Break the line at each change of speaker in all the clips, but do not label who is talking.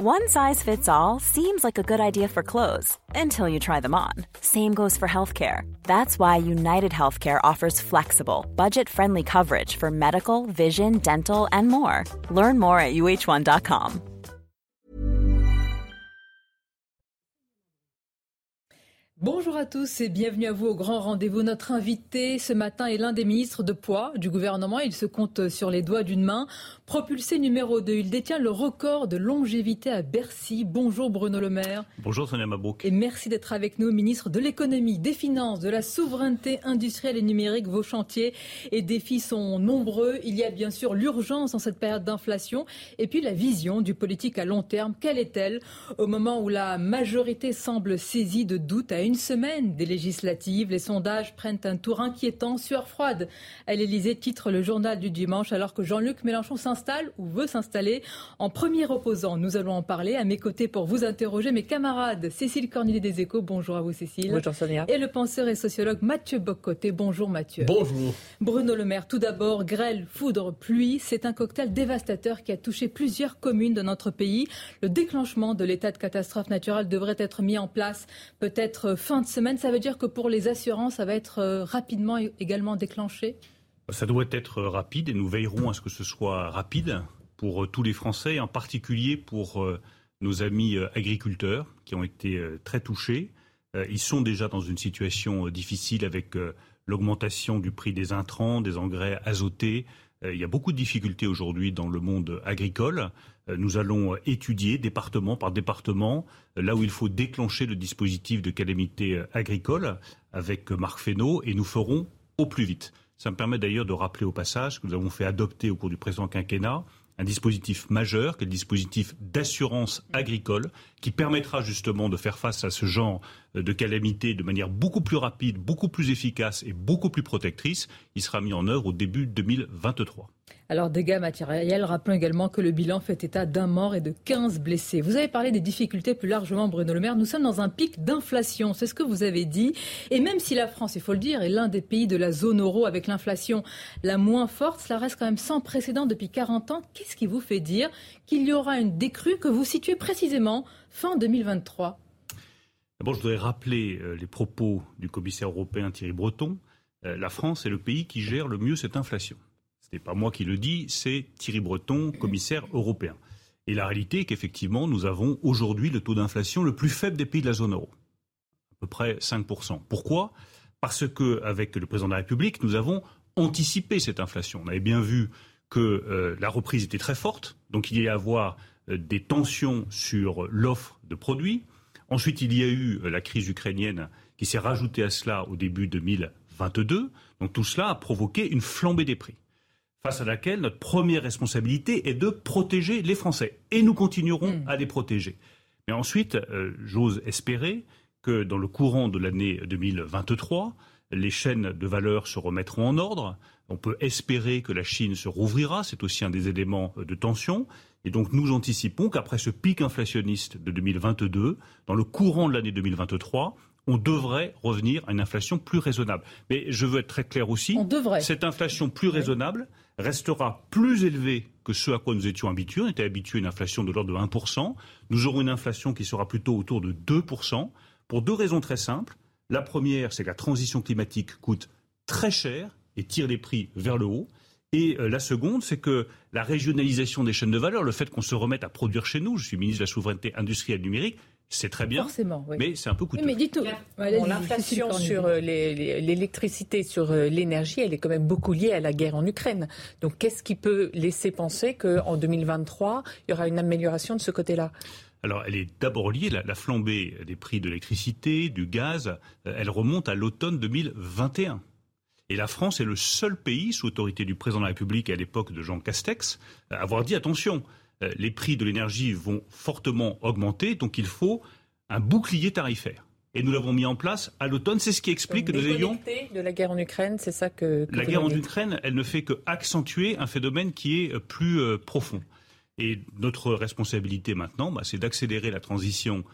One size fits all seems like a good idea for clothes until you try them on. Same goes for healthcare. That's why United Healthcare offers flexible, budget friendly coverage for medical, vision, dental, and more. Learn more at uh1.com.
Bonjour à tous et bienvenue à vous au grand rendez-vous. Notre invité ce matin est l'un des ministres de poids du gouvernement. Il se compte sur les doigts d'une main. Propulsé numéro 2, il détient le record de longévité à Bercy. Bonjour Bruno Le Maire.
Bonjour Sonia Mabrouk.
Et merci d'être avec nous, ministre de l'économie, des finances, de la souveraineté industrielle et numérique. Vos chantiers et défis sont nombreux. Il y a bien sûr l'urgence en cette période d'inflation et puis la vision du politique à long terme. Quelle est-elle? Au moment où la majorité semble saisie de doutes à une semaine des législatives, les sondages prennent un tour inquiétant, sueur froide. À l'Elysée, titre le journal du dimanche, alors que Jean-Luc Mélenchon s'installe ou veut s'installer en premier opposant. Nous allons en parler. À mes côtés pour vous interroger, mes camarades Cécile Cornillet des Échos. Bonjour à vous, Cécile.
Bonjour, Sonia.
Et le penseur et sociologue Mathieu Bocoté. Bonjour, Mathieu.
Bonjour.
Bruno Le Maire, tout d'abord, grêle, foudre, pluie. C'est un cocktail dévastateur qui a touché plusieurs communes de notre pays. Le déclenchement de l'état de catastrophe naturelle devrait être mis en place peut-être fin de semaine. Ça veut dire que pour les assurances, ça va être euh, rapidement également déclenché?
Ça doit être rapide et nous veillerons à ce que ce soit rapide pour euh, tous les Français, en particulier pour euh, nos amis agriculteurs qui ont été très touchés. Ils sont déjà dans une situation difficile avec l'augmentation du prix des intrants, des engrais azotés. Il y a beaucoup de difficultés aujourd'hui dans le monde agricole. Euh, nous allons étudier département par département euh, là où il faut déclencher le dispositif de calamité euh, agricole avec Marc Fesneau et nous ferons au plus vite. Ça me permet d'ailleurs de rappeler au passage que nous avons fait adopter au cours du présent quinquennat un dispositif majeur, qui est le dispositif d'assurance agricole, qui permettra justement de faire face à ce genre de calamité de manière beaucoup plus rapide, beaucoup plus efficace et beaucoup plus protectrice. Il sera mis en œuvre au début 2023.
Alors, dégâts matériels, rappelons également que le bilan fait état d'un mort et de 15 blessés. Vous avez parlé des difficultés plus largement, Bruno Le Maire. Nous sommes dans un pic d'inflation, c'est ce que vous avez dit. Et même si la France, il faut le dire, est l'un des pays de la zone euro avec l'inflation la moins forte, cela reste quand même sans précédent depuis 40 ans. Qu'est-ce qui vous fait dire qu'il y aura une décrue que vous situez précisément fin 2023
D'abord, je voudrais rappeler euh, les propos du commissaire européen Thierry Breton. Euh, la France est le pays qui gère le mieux cette inflation. Ce n'est pas moi qui le dis, c'est Thierry Breton, commissaire européen. Et la réalité est qu'effectivement, nous avons aujourd'hui le taux d'inflation le plus faible des pays de la zone euro, à peu près 5%. Pourquoi? Parce qu'avec le président de la République, nous avons anticipé cette inflation. On avait bien vu que euh, la reprise était très forte, donc il y a à avoir des tensions sur l'offre de produits. Ensuite, il y a eu euh, la crise ukrainienne qui s'est rajoutée à cela au début 2022. Donc tout cela a provoqué une flambée des prix face à laquelle notre première responsabilité est de protéger les Français. Et nous continuerons hmm. à les protéger. Mais ensuite, euh, j'ose espérer que dans le courant de l'année 2023, les chaînes de valeur se remettront en ordre. On peut espérer que la Chine se rouvrira, c'est aussi un des éléments de tension. Et donc nous anticipons qu'après ce pic inflationniste de 2022, dans le courant de l'année 2023, on devrait revenir à une inflation plus raisonnable. Mais je veux être très clair aussi,
on devrait.
cette inflation plus raisonnable, restera plus élevé que ce à quoi nous étions habitués. On était habitués à une inflation de l'ordre de 1%. Nous aurons une inflation qui sera plutôt autour de 2%, pour deux raisons très simples. La première, c'est que la transition climatique coûte très cher et tire les prix vers le haut. Et euh, la seconde, c'est que la régionalisation des chaînes de valeur, le fait qu'on se remette à produire chez nous, je suis ministre de la souveraineté industrielle numérique, c'est très bien,
Forcément,
mais c'est un peu coûteux.
mais dites
L'inflation sur euh, l'électricité, sur euh, l'énergie, elle est quand même beaucoup liée à la guerre en Ukraine. Donc qu'est-ce qui peut laisser penser qu'en 2023, il y aura une amélioration de ce côté-là?
Alors, elle est d'abord liée, la, la, flambée des prix de l'électricité, du gaz, euh, elle remonte à l'automne 2021. Et la France est le seul pays, sous autorité du président de la République à l'époque de Jean Castex, à avoir dit attention, euh, les prix de l'énergie vont fortement augmenter, donc il faut un bouclier tarifaire. Et nous l'avons mis en place à l'automne. C'est ce qui explique que nous ayons.
de la guerre en Ukraine, c'est ça que.
la guerre en Ukraine, elle ne fait que accentuer un phénomène qui est euh, plus euh, profond. Et notre responsabilité maintenant, bah, c'est d'accélérer la transition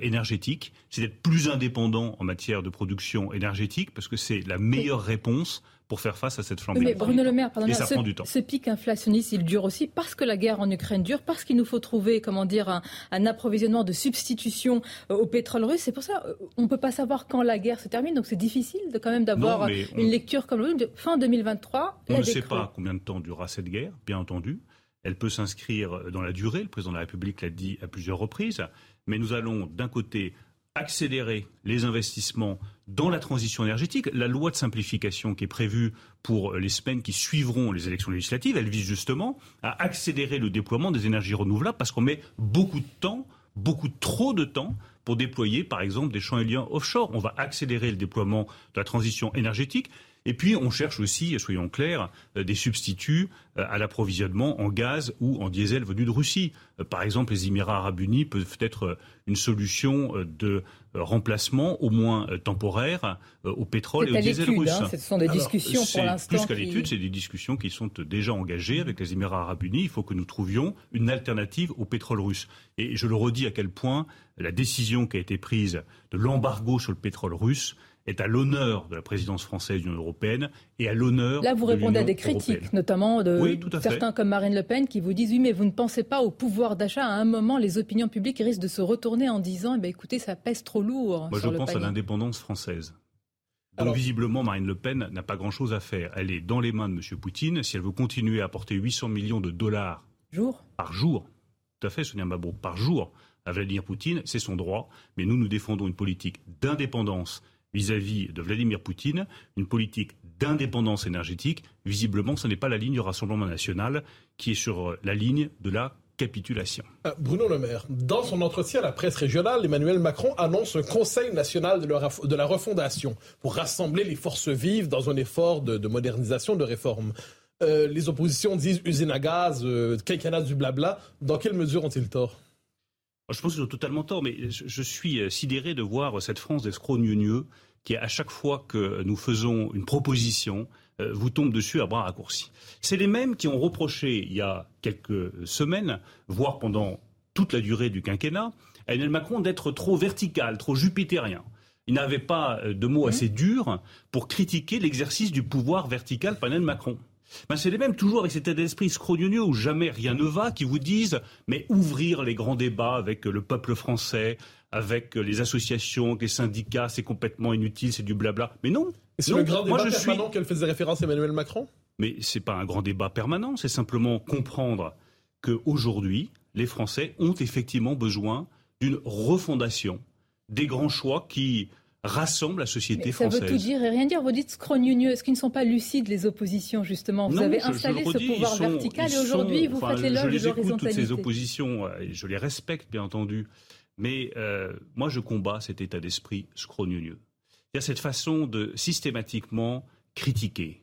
énergétique, c'est d'être plus indépendant en matière de production énergétique, parce que c'est la meilleure réponse pour faire face à cette flambée.
Mais Bruno Le Maire, pardon,
ça
ce,
prend du temps.
ce pic inflationniste, il dure aussi parce que la guerre en Ukraine dure, parce qu'il nous faut trouver, comment dire, un, approvisionnement de substitution euh, au pétrole russe. C'est pour ça, euh, on ne peut pas savoir quand la guerre se termine, donc c'est difficile de quand même d'avoir une lecture comme le fin 2023.
On ne sait pas combien de temps durera cette guerre, bien entendu. Elle peut s'inscrire dans la durée. Le président de la République l'a dit à plusieurs reprises. Mais nous allons d'un côté accélérer les investissements dans la transition énergétique. La loi de simplification qui est prévue pour les semaines qui suivront les élections législatives, elle vise justement à accélérer le déploiement des énergies renouvelables parce qu'on met beaucoup de temps, beaucoup trop de temps pour déployer par exemple des champs éoliens offshore. On va accélérer le déploiement de la transition énergétique. Et puis, on cherche aussi, soyons clairs, euh, des substituts euh, à l'approvisionnement en gaz ou en diesel venu de Russie. Euh, par exemple, les Émirats arabes unis peuvent être une solution de remplacement, au moins temporaire, au pétrole et au diesel russe. Hein,
ce sont des discussions pour l'instant.
Plus qu'à l'étude, c'est des discussions qui sont déjà engagées avec les Émirats arabes unis. Il faut que nous trouvions une alternative au pétrole russe. Et je le redis à quel point la décision qui a été prise de l'embargo sur le pétrole russe est à l'honneur de la présidence française de l'Union européenne et à l'honneur.
Là, vous répondez à des critiques, notamment de certains comme Marine Le Pen, qui vous disent oui, mais vous ne pensez pas au pouvoir d'achat. À un moment, les opinions publiques risquent de se retourner en disant, eh ben, écoutez, ça pèse trop lourd.
Moi, je pense à l'indépendance française. Donc, visiblement, Marine Le Pen n'a pas grand-chose à faire. Elle est dans les mains de M. Poutine. Si elle veut continuer à apporter 800 millions de dollars
jour.
par jour, tout à fait, Sonia Mabrouk, par jour à Vladimir Poutine, c'est son droit. Mais nous, nous défendons une politique d'indépendance vis-à-vis de Vladimir Poutine, une politique d'indépendance énergétique. Visiblement, ce n'est pas la ligne du Rassemblement national qui est sur la ligne de la capitulation.
Euh, Bruno Le Maire, dans son entretien à la presse régionale, Emmanuel Macron annonce un Conseil national de la, refondation pour rassembler les forces vives dans un effort de, modernisation, de réforme. Euh, les oppositions disent usine à gaz, euh, quinquennat du blabla. Dans quelle mesure ont-ils tort?
Je pense qu'ils ont totalement tort, mais je, suis euh, sidéré de voir cette France d'escrocs gneugneux qui, à chaque fois que nous faisons une proposition, euh, vous tombe dessus à bras raccourcis. C'est les mêmes qui ont reproché il y a quelques semaines, voire pendant toute la durée du quinquennat, à Emmanuel Macron d'être trop vertical, trop jupitérien. Il n'avait pas euh, de mots mmh. assez durs pour critiquer l'exercice du pouvoir vertical par Emmanuel Macron. Ben, c'est les mêmes, toujours avec cet état d'esprit scrogneux où jamais rien ne va, qui vous disent mais ouvrir les grands débats avec le peuple français, avec les associations, les syndicats, c'est complètement inutile, c'est du blabla. Mais non.
c'est le grand débat permanent qu'elle faisait référence à Emmanuel Macron?
Mais c'est pas un grand débat permanent, c'est simplement comprendre qu'aujourd'hui, les Français ont effectivement besoin d'une refondation des grands choix qui rassemble la société française.
Ça veut tout dire et rien dire. Vous dites scrogneux. Est-ce qu'ils ne sont pas lucides, les oppositions, justement Vous avez installé ce pouvoir vertical et aujourd'hui, vous faites l'éloge de l'horizontalité.
toutes ces oppositions, euh, je les respecte, bien entendu. Mais euh, moi, je combats cet état d'esprit scrogneux. Il y a cette façon de systématiquement critiquer,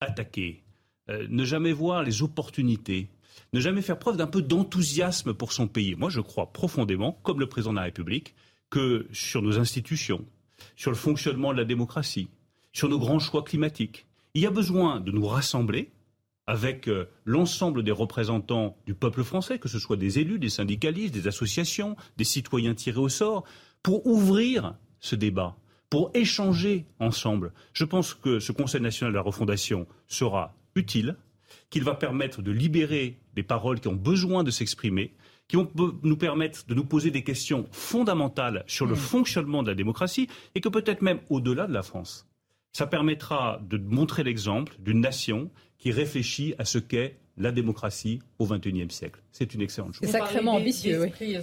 attaquer, euh, ne jamais voir les opportunités, ne jamais faire preuve d'un peu d'enthousiasme pour son pays. Moi, je crois profondément, comme le président de la République, que sur nos institutions, sur le fonctionnement de la démocratie, sur nos grands choix climatiques. Il y a besoin de nous rassembler avec euh, l'ensemble des représentants du peuple français, que ce soit des élus, des syndicalistes, des associations, des citoyens tirés au sort, pour ouvrir ce débat, pour échanger ensemble. Je pense que ce Conseil national de la refondation sera utile, qu'il va permettre de libérer les paroles qui ont besoin de s'exprimer, qui vont nous permettre de nous poser des questions fondamentales sur le mm. fonctionnement de la démocratie et que peut-être même au-delà de la France, ça permettra de montrer l'exemple d'une nation qui réfléchit à ce qu'est la démocratie au XXIe siècle. C'est une excellente chose.
C'est sacrément ambitieux.
Oui.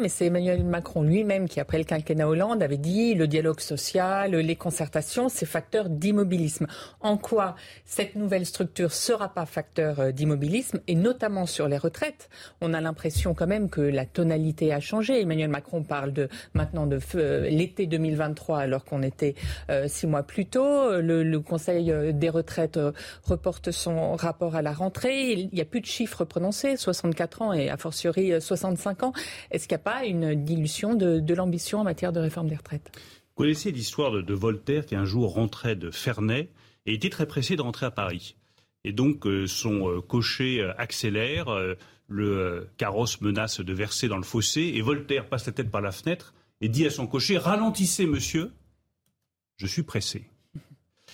mais c'est Emmanuel Macron lui-même qui, après le quinquennat Hollande, avait dit le dialogue social, les concertations, c'est facteur d'immobilisme. En quoi cette nouvelle structure sera pas facteur euh, d'immobilisme, et notamment sur les retraites? On a l'impression quand même que la tonalité a changé. Emmanuel Macron parle de maintenant de euh, l'été 2023, alors qu'on était euh, six mois plus tôt. Le, le Conseil des retraites reporte son rapport à la rentrée il n'y a plus de chiffres prononcés, 64 ans et a fortiori 65 ans. Est-ce qu'il n'y a pas une dilution de, l'ambition en matière de réforme des retraites?
Vous connaissez l'histoire de, Voltaire qui un jour rentrait de Ferney et était très pressé de rentrer à Paris. Et donc son cocher accélère, le carrosse menace de verser dans le fossé, et Voltaire passe la tête par la fenêtre et dit à son cocher Ralentissez, monsieur, je suis pressé.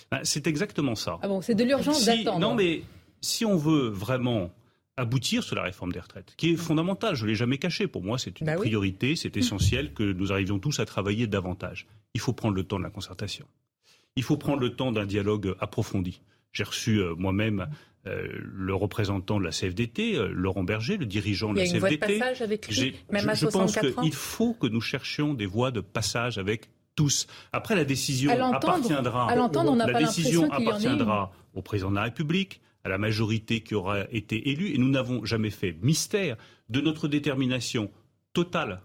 Ben, c'est exactement ça.
Ah bon, c'est de l'urgence d'attendre.
Non, mais si on veut vraiment aboutir sur la réforme des retraites, qui est fondamentale, je ne l'ai jamais caché, pour moi c'est une bah priorité, c'est essentiel que nous arrivions tous à travailler davantage. Il faut prendre le temps de la concertation. Il faut prendre le temps d'un dialogue approfondi. J'ai reçu euh, moi-même euh, le représentant de la CFDT, euh, Laurent Berger, le dirigeant de la CFDT. Il y a une voie de
passage avec lui, même
je,
à 64
je pense qu'il faut que nous cherchions des voies de passage avec tous. Après, la décision appartiendra. la décision appartiendra au président de la République, à la majorité qui aura été élue, et nous n'avons jamais fait mystère de notre détermination totale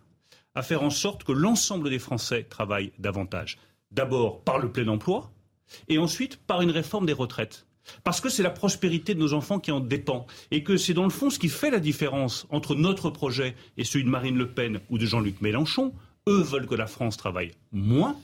à faire en sorte que l'ensemble des Français travaillent davantage. D'abord par le plein emploi, et ensuite par une réforme des retraites. Parce que c'est la prospérité de nos enfants qui en dépend. Et que c'est dans le fond ce qui fait la différence entre notre projet et celui de Marine Le Pen ou de Jean-Luc Mélenchon. Eux veulent que la France travaille moins.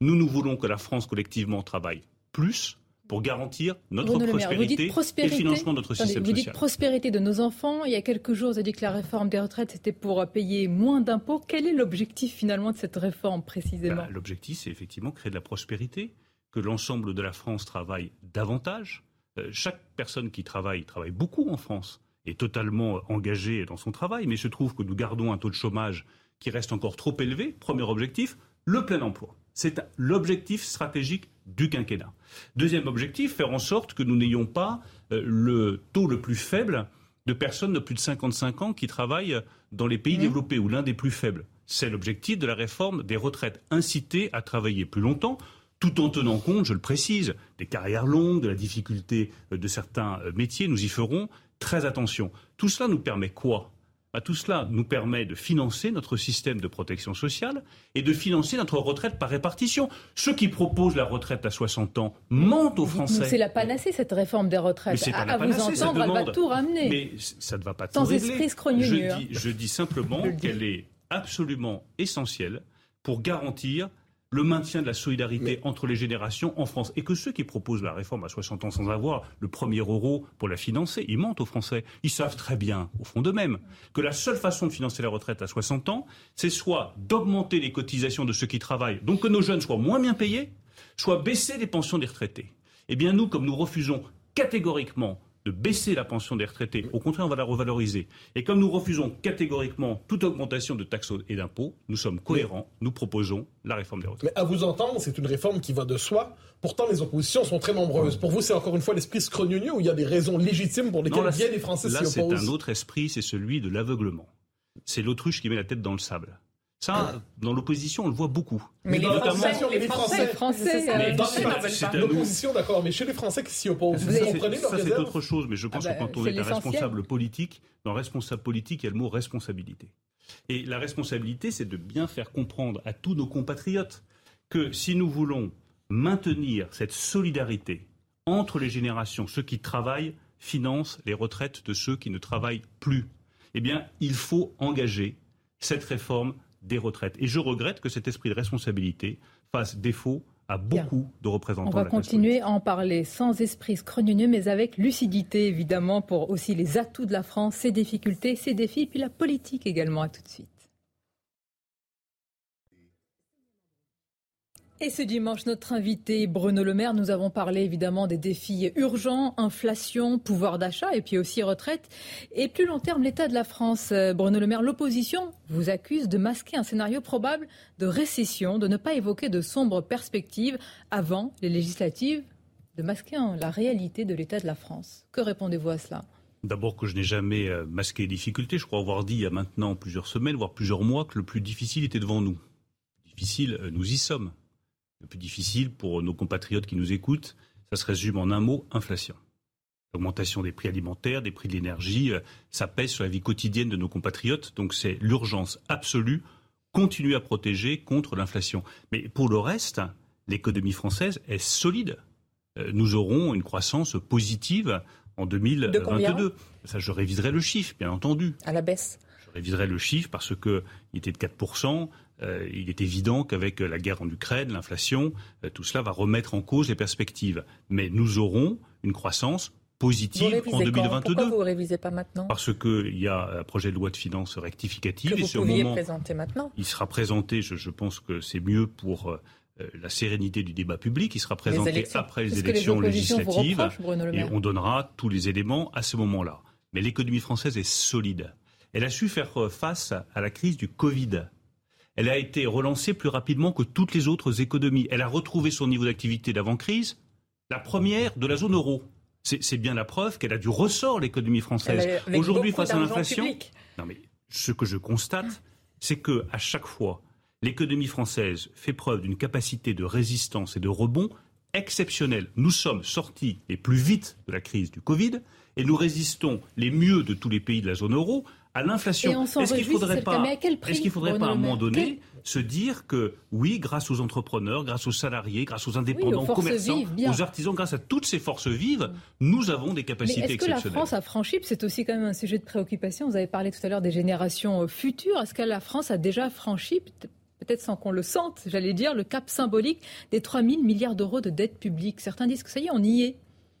Nous, nous voulons que la France collectivement travaille plus pour garantir notre prospérité, et le financement de notre système
social. Vous dites prospérité de nos enfants. Il y a quelques jours, vous avez dit que la réforme des retraites, c'était pour payer moins d'impôts. Quel est l'objectif finalement de cette réforme précisément? Bah,
L'objectif, c'est effectivement créer de la prospérité, que l'ensemble de la France travaille davantage. Euh, chaque personne qui travaille, travaille beaucoup en France, est totalement engagée dans son travail, mais il se trouve que nous gardons un taux de chômage qui reste encore trop élevé. Premier objectif, le plein emploi. C'est l'objectif stratégique du quinquennat. Deuxième objectif, faire en sorte que nous n'ayons pas euh, le taux le plus faible de personnes de plus de 55 ans qui travaillent dans les pays mmh. développés, ou l'un des plus faibles. C'est l'objectif de la réforme des retraites, inciter à travailler plus longtemps, tout en tenant compte, je le précise, des carrières longues, de la difficulté euh, de certains euh, métiers. Nous y ferons très attention. Tout cela nous permet quoi? Bah, tout cela nous permet de financer notre système de protection sociale et de financer notre retraite par répartition. Ceux qui proposent la retraite à 60 ans mentent aux Français.
C'est la panacée, cette réforme des retraites.
Mais
à, vous entendre, elle va tout ramener.
Mais ça ne va pas
Sans
tout
esprit
je dis, je dis simplement qu'elle est absolument essentielle pour garantir le maintien de la solidarité entre les générations en France. Et que ceux qui proposent la réforme à 60 ans sans avoir le premier euro pour la financer, ils mentent aux Français. Ils savent très bien, au fond d'eux-mêmes, que la seule façon de financer la retraite à 60 ans, c'est soit d'augmenter les cotisations de ceux qui travaillent, donc que nos jeunes soient moins bien payés, soit baisser les pensions des retraités. Eh bien, nous, comme nous refusons catégoriquement de baisser la pension des retraités. Au contraire, on va la revaloriser. Et comme nous refusons catégoriquement toute augmentation de taxes et d'impôts, nous sommes cohérents, nous proposons la réforme des retraites.
Mais à vous entendre, c'est une réforme qui va de soi. Pourtant, les oppositions sont très nombreuses. Pour vous, c'est encore une fois l'esprit scrogneux où il y a des raisons légitimes pour lesquelles bien les Français s'y opposent
Là, c'est un autre esprit, c'est celui de l'aveuglement. C'est l'autruche qui met la tête dans le sable. Ça, dans l'opposition, on le voit beaucoup.
Mais, les, Français, les Français, Français,
c'est l'opposition, d'accord, mais chez les Français qui s'y opposent,
vous comprenez Ça, c'est autre chose, mais je pense ah que bah, quand on est, un responsable politique, dans responsable politique, il y a le mot responsabilité. Et la responsabilité, c'est de bien faire comprendre à tous nos compatriotes que si nous voulons maintenir cette solidarité entre les générations, ceux qui travaillent financent les retraites de ceux qui ne travaillent plus, eh bien, il faut engager cette réforme des retraites. Et je regrette que cet esprit de responsabilité fasse défaut à beaucoup de représentants. On
va continuer à en parler sans esprit scrogneux, mais avec lucidité, évidemment, pour aussi les atouts de la France, ses difficultés, ses défis, puis la politique également. À tout de suite. Et ce dimanche, notre invité Bruno Le Maire, nous avons parlé évidemment des défis urgents, inflation, pouvoir d'achat et puis aussi retraite. Et plus long terme, l'état de la France. Euh, Bruno Le Maire, l'opposition vous accuse de masquer un scénario probable de récession, de ne pas évoquer de sombres perspectives avant les législatives, de masquer la réalité de l'état de la France. Que répondez-vous à cela?
D'abord que je n'ai jamais euh, masqué les difficultés. Je crois avoir dit il y a maintenant plusieurs semaines, voire plusieurs mois, que le plus difficile était devant nous. Difficile, euh, nous y sommes le plus difficile pour nos compatriotes qui nous écoutent, ça se résume en un mot, inflation. L'augmentation des prix alimentaires, des prix de l'énergie, euh, ça pèse sur la vie quotidienne de nos compatriotes. Donc c'est l'urgence absolue, continuer à protéger contre l'inflation. Mais pour le reste, l'économie française est solide. Euh, nous aurons une croissance positive en 2022. Ça, je réviserai le chiffre, bien entendu.
À la baisse.
Je réviserai le chiffre parce qu'il était de 4%. Euh, il est évident qu'avec la guerre en Ukraine, l'inflation, euh, tout cela va remettre en cause les perspectives. Mais nous aurons une croissance positive en 2022.
Pourquoi vous révisez pas maintenant?
Parce qu'il y a un projet de loi de finances rectificative.
Que vous et moment, présenter maintenant
Il sera présenté, je, pense que c'est mieux pour euh, la sérénité du débat public. Il sera présenté après les élections législatives. et on donnera tous les éléments à ce moment-là. Mais l'économie française est solide. Elle a su faire face à la crise du Covid. Elle a été relancée plus rapidement que toutes les autres économies. Elle a retrouvé son niveau d'activité d'avant-crise, la première de la zone euro. C'est bien la preuve qu'elle a du ressort, l'économie française. Aujourd'hui, face à l'inflation. Non, mais ce que je constate, c'est que à chaque fois, l'économie française fait preuve d'une capacité de résistance et de rebond exceptionnelle. Nous sommes sortis les plus vite de la crise du Covid et nous résistons les mieux de tous les pays de la zone euro à l'inflation. Est-ce qu'il ne faudrait pas, est-ce qu'il faudrait pas à un moment donné se dire que oui, grâce aux entrepreneurs, grâce aux salariés, grâce aux indépendants, aux commerçants, aux artisans, grâce à toutes ces forces vives, nous avons des capacités Mais
est-ce que la France a franchi, c'est aussi quand même un sujet de préoccupation, vous avez parlé tout à l'heure des générations euh, futures, est-ce que la France a déjà franchi peut-être sans qu'on le sente, j'allais dire, le cap symbolique des 3 000 milliards d'euros de dette publique. Certains disent que ça y est, on y est.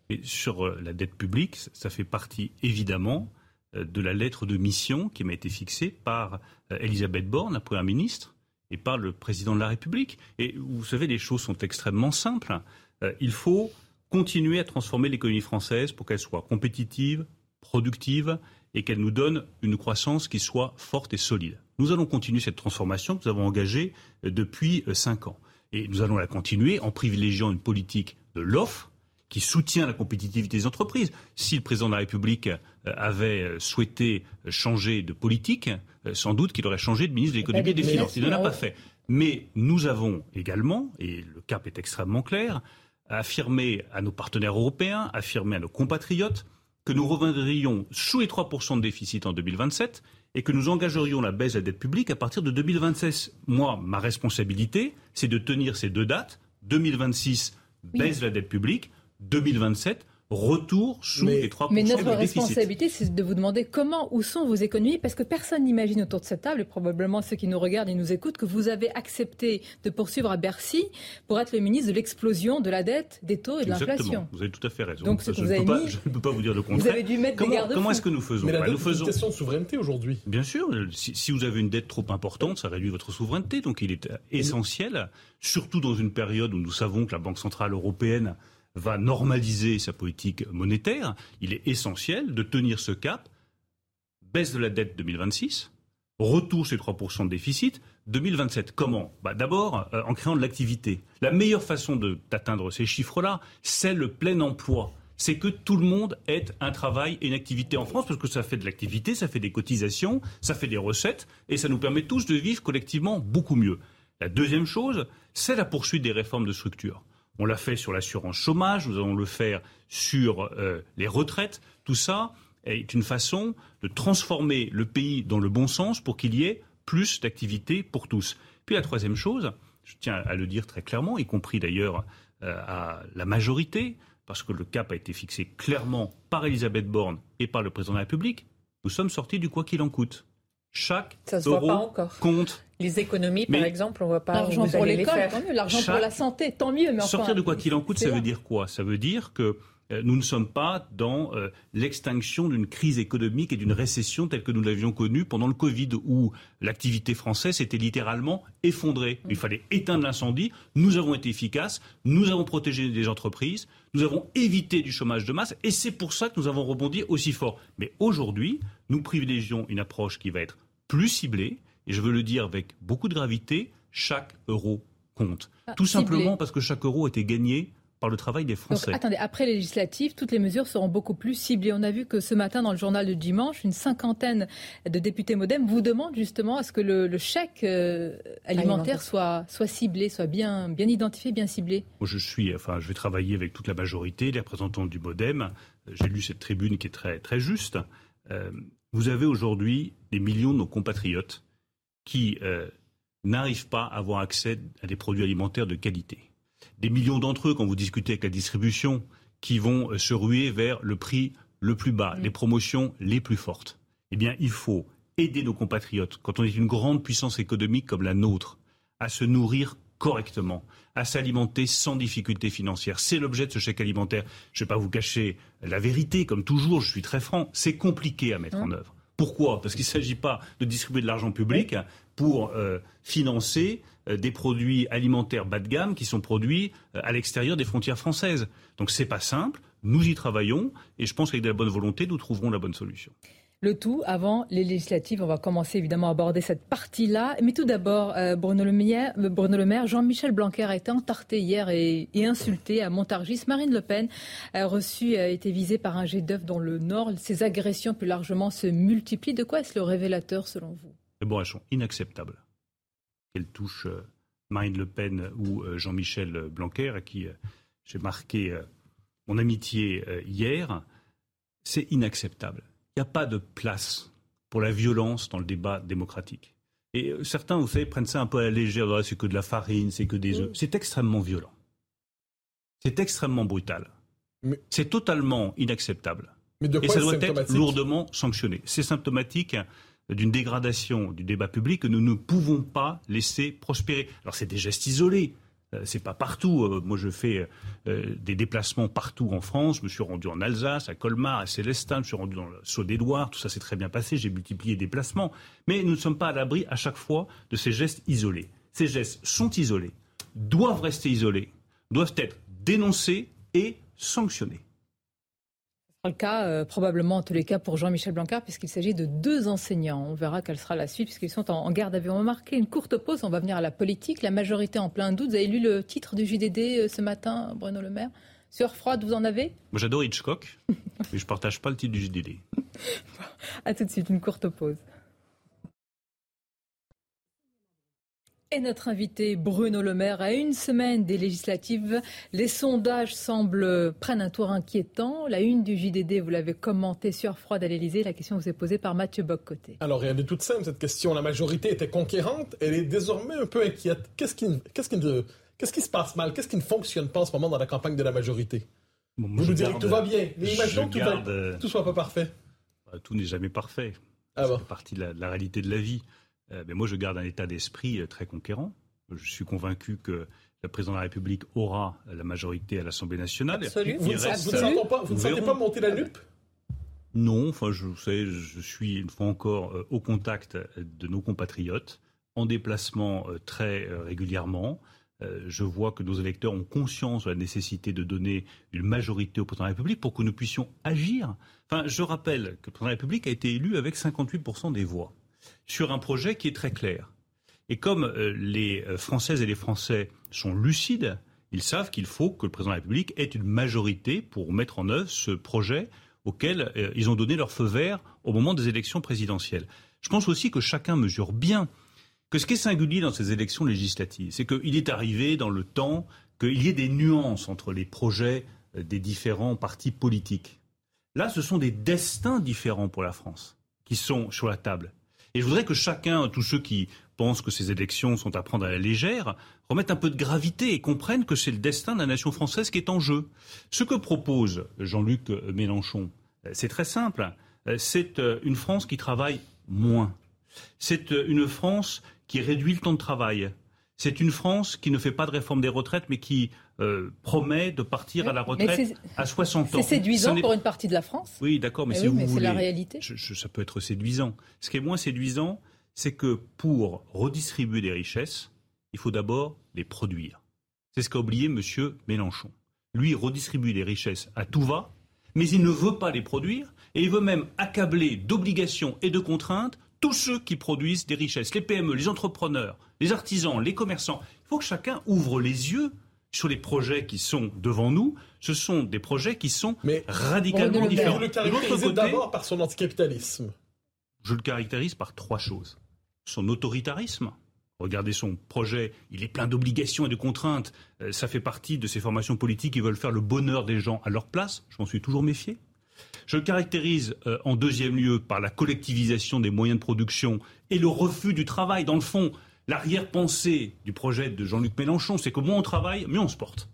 Et sur euh, la dette publique, ça fait partie évidemment de la lettre de mission qui m'a été fixée par euh, Elisabeth Borne, la Première ministre, et par le Président de la République. Et vous savez, les choses sont extrêmement simples. Euh, il faut continuer à transformer l'économie française pour qu'elle soit compétitive, productive et qu'elle nous donne une croissance qui soit forte et solide. Nous allons continuer cette transformation que nous avons engagée depuis cinq ans. Et nous allons la continuer en privilégiant une politique de l'offre qui soutient la compétitivité des entreprises. Si le président de la République euh, avait euh, souhaité changer de politique, euh, sans doute qu'il aurait changé de ministre de l'économie et des finances. Il ne l'a pas fait. Mais nous avons également, et le cap est extrêmement clair, affirmé à nos partenaires européens, affirmé à nos compatriotes, que nous reviendrions sous les 3% de déficit en 2027 et que nous engagerions la baisse de la dette publique à partir de 2026. Moi, ma responsabilité, c'est de tenir ces deux dates, 2026, baisse de la dette publique, 2027 retour sous les 3%
Mais notre responsabilité, c'est de vous demander comment, où sont vos économies, parce que personne n'imagine autour de cette table, et probablement ceux qui nous regardent et nous écoutent, que vous avez accepté de poursuivre à Bercy pour être le ministre de l'explosion de la dette, des taux et de l'inflation.
Vous avez tout à fait raison. Donc, je, ne pas, je, ne peux pas, vous dire le contraire.
Vous avez dû mettre
comment,
des
Comment est-ce que nous faisons
Mais la
bah,
dette,
nous faisons...
une question de souveraineté aujourd'hui.
Bien sûr. Si, si, vous avez une dette trop importante, ça réduit votre souveraineté. Donc il est essentiel, surtout dans une période où nous savons que la Banque Centrale Européenne va normaliser sa politique monétaire, il est essentiel de tenir ce cap. Baisse de la dette 2026, retour sur 3% de déficit 2027. Comment? Bah D'abord, euh, en créant de l'activité. La meilleure façon d'atteindre ces chiffres-là, c'est le plein emploi. C'est que tout le monde ait un travail et une activité en France, parce que ça fait de l'activité, ça fait des cotisations, ça fait des recettes, et ça nous permet tous de vivre collectivement beaucoup mieux. La deuxième chose, c'est la poursuite des réformes de structure. On l'a fait sur l'assurance chômage, nous allons le faire sur euh, les retraites. Tout ça est une façon de transformer le pays dans le bon sens pour qu'il y ait plus d'activités pour tous. Puis la troisième chose, je tiens à le dire très clairement, y compris d'ailleurs euh, à la majorité, parce que le cap a été fixé clairement par Elisabeth Borne et par le président de la République, nous sommes sortis du quoi qu'il en coûte. Chaque euro compte.
Les économies, par exemple, on ne voit pas.
L'argent pour l'école, tant mieux. L'argent pour la santé, tant mieux.
Mais sortir de quoi qu'il en coûte, ça veut dire quoi? Ça veut dire que euh, nous ne sommes pas dans euh, l'extinction d'une crise économique et d'une récession telle que nous l'avions connue pendant le Covid, où l'activité française était littéralement effondrée. Il fallait éteindre l'incendie. Nous avons été efficaces. Nous avons protégé les entreprises. Nous avons évité du chômage de masse. Et c'est pour ça que nous avons rebondi aussi fort. Mais aujourd'hui, nous privilégions une approche qui va être plus ciblée et je veux le dire avec beaucoup de gravité, chaque euro compte. Ah, Tout simplement parce que chaque euro a été gagné par le travail des Français.
attendez, après les législatives, toutes les mesures seront beaucoup plus ciblées. On a vu que ce matin, dans le journal de dimanche, une cinquantaine de députés modem vous demandent justement à ce que le, chèque euh, alimentaire, Soit, soit ciblé, soit bien, bien identifié, bien ciblé.
je suis, enfin, je vais travailler avec toute la majorité, les représentants du modem. J'ai lu cette tribune qui est très, très juste. Euh, vous avez aujourd'hui des millions de nos compatriotes qui euh, n'arrivent pas à avoir accès à des produits alimentaires de qualité. Des millions d'entre eux, quand vous discutez avec la distribution, qui vont euh, se ruer vers le prix le plus bas, les promotions les plus fortes. Eh bien, il faut aider nos compatriotes, quand on est une grande puissance économique comme la nôtre, à se nourrir correctement, à s'alimenter sans difficulté financière. C'est l'objet de ce chèque alimentaire. Je ne vais pas vous cacher la vérité, comme toujours, je suis très franc, c'est compliqué à mettre en œuvre. Pourquoi? Parce qu'il ne s'agit pas de distribuer de l'argent public pour euh, financer euh, des produits alimentaires bas de gamme qui sont produits euh, à l'extérieur des frontières françaises. Donc c'est pas simple, nous y travaillons et je pense qu'avec de la bonne volonté, nous trouverons la bonne solution.
Le tout avant les législatives. On va commencer évidemment à aborder cette partie-là. Mais tout d'abord, Bruno, Le Maire, Jean-Michel Blanquer a été entarté hier et, insulté à Montargis. Marine Le Pen a reçu, a été visée par un jet d'œuf dans le Nord. Ces agressions plus largement se multiplient. De quoi est-ce le révélateur selon vous?
Bon, elles sont inacceptables qu'elle touche euh, Marine Le Pen ou euh, Jean-Michel Blanquer, à qui euh, j'ai marqué mon amitié hier, c'est inacceptable. Il n'y a pas de place pour la violence dans le débat démocratique. Et certains, vous savez, prennent ça un peu à la légère. C'est que de la farine, c'est que des œufs. C'est extrêmement violent. C'est extrêmement brutal. C'est totalement inacceptable. Mais de quoi Et ça doit être lourdement sanctionné. C'est symptomatique d'une dégradation du débat public que nous ne pouvons pas laisser prospérer. Alors c'est des gestes isolés. Euh, c'est pas partout. Euh, moi, je fais euh, des déplacements partout en France. Je me suis rendu en Alsace, à Colmar, à Célestin. Je me suis rendu dans le d'Édouard. Tout ça s'est très bien passé. J'ai multiplié les déplacements. Mais nous ne sommes pas à l'abri à chaque fois de ces gestes isolés. Ces gestes sont isolés, doivent rester isolés, doivent être dénoncés et sanctionnés
le cas, euh, probablement en tous les cas, pour Jean-Michel Blanquer, puisqu'il s'agit de deux enseignants. On verra quelle sera la suite, puisqu'ils sont en, garde à vue. On va marquer une courte pause, on va venir à la politique. La majorité en plein doute. Vous avez lu le titre du JDD euh, ce matin, Bruno Le Maire? Sur froide, vous en avez?
Moi, j'adore Hitchcock, mais je ne partage pas le titre du JDD.
A tout de suite, une courte pause. Et notre invité Bruno Le Maire, à une semaine des législatives, les sondages semblent prennent un tour inquiétant. La une du JDD, vous l'avez commenté sur Froid à l'Elysée. La question vous est posée par Mathieu Boccoté.
Alors, rien de toute simple cette question. La majorité était conquérante. Elle est désormais un peu inquiète. Qu'est-ce qui, qu'est-ce qui, qu'est-ce qui se passe mal? Qu'est-ce qui ne fonctionne pas en ce moment dans la campagne de la majorité? Vous nous direz que tout va bien. Mais imaginons que tout, va, tout soit pas parfait.
Bah, tout n'est jamais parfait. Ah C'est partie de la réalité de la vie. Euh, mais moi, je garde un état d'esprit euh, très conquérant. Je suis convaincu que le président de la République aura la majorité à l'Assemblée nationale.
Absolument. Vous, ne sentez pas monter la nupe?
Non, enfin, je, sais, je suis une fois encore euh, au contact de nos compatriotes, en déplacement très régulièrement. Je vois que nos électeurs ont conscience de la nécessité de donner une majorité au président de la République pour que nous puissions agir. Enfin, je rappelle que le président de la République a été élu avec 58% des voix sur un projet qui est très clair. Et comme euh, les euh, Françaises et les Français sont lucides, ils savent qu'il faut que le président de la République ait une majorité pour mettre en œuvre ce projet auquel euh, ils ont donné leur feu vert au moment des élections présidentielles. Je pense aussi que chacun mesure bien que ce qui est singulier dans ces élections législatives, c'est qu'il est arrivé dans le temps qu'il y ait des nuances entre les projets des différents partis politiques. Là, ce sont des destins différents pour la France qui sont sur la table. Et je voudrais que chacun, tous ceux qui pensent que ces élections sont à prendre à la légère, remettent un peu de gravité et comprennent que c'est le destin de la nation française qui est en jeu. Ce que propose Jean-Luc Mélenchon, euh, c'est très simple. Euh, c'est euh, une France qui travaille moins. C'est une France qui réduit le temps de travail. C'est une France qui ne fait pas de réforme des retraites, mais qui euh, promet de partir à la retraite à 60 ans.
C'est séduisant pour une partie de la France
Oui, d'accord, mais,
eh
si vous
voulez... la réalité.
ça peut être séduisant. Ce qui est moins séduisant, c'est que pour redistribuer des richesses, il faut d'abord les produire. C'est ce qu'a oublié M. Mélenchon. Lui redistribue les richesses à tout va, mais il ne veut pas les produire, et il veut même accabler d'obligations et de contraintes tous ceux qui produisent des richesses, les PME, les entrepreneurs, les artisans, les commerçants. Il faut que chacun ouvre les yeux sur les projets qui sont devant nous. Ce sont des projets qui sont radicalement différents. Vous
le caractérisez d'abord par son anticapitalisme.
Je le caractérise par trois choses. Son autoritarisme. Regardez son projet, il est plein d'obligations et de contraintes. Euh, ça fait partie de ces formations politiques qui veulent faire le bonheur des gens à leur place. Je m'en suis toujours méfié. Je le caractérise euh, en deuxième lieu par la collectivisation des moyens de production et le refus du travail. Dans le fond, l'arrière-pensée du projet de Jean-Luc Mélenchon, c'est que moins on travaille, mieux on se porte.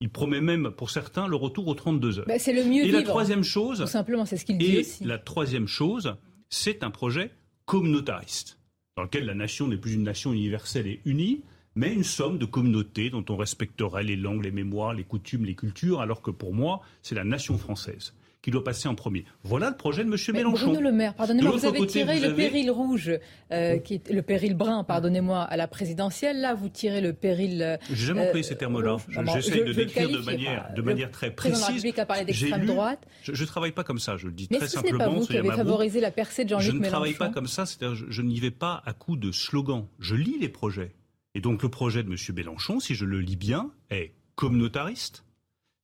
Il promet même, pour certains, le retour aux 32 heures.
Bah, c'est le mieux
Et la troisième chose,
tout simplement, c'est ce qu'il dit aussi.
La troisième chose, c'est un projet communautariste, dans lequel la nation n'est plus une nation universelle et unie, mais une somme de communautés dont on respecterait les langues, les mémoires, les coutumes, les cultures, alors que pour moi, c'est la nation française qui doit passer en premier. Voilà le projet de M. Mélenchon.
Bruno Le Maire, pardonnez-moi, vous avez tiré le péril rouge, euh, qui est, le péril brun, pardonnez-moi, à la présidentielle. Là, vous tirez le péril.
Euh, J'ai jamais employé ces termes-là. J'essaie de décrire de manière, de manière très précise. Le
République a parlé d'extrême droite.
Je ne travaille pas comme ça, je le dis
Mais
très
ce
simplement.
n'est pas vous qui avez favorisé la percée de Jean-Luc Mélenchon.
Je ne travaille pas comme ça, c'est-à-dire je, je n'y vais pas à coup de slogan. Je lis les projets. Et donc le projet de M. Mélenchon, si je le lis bien, est communautariste.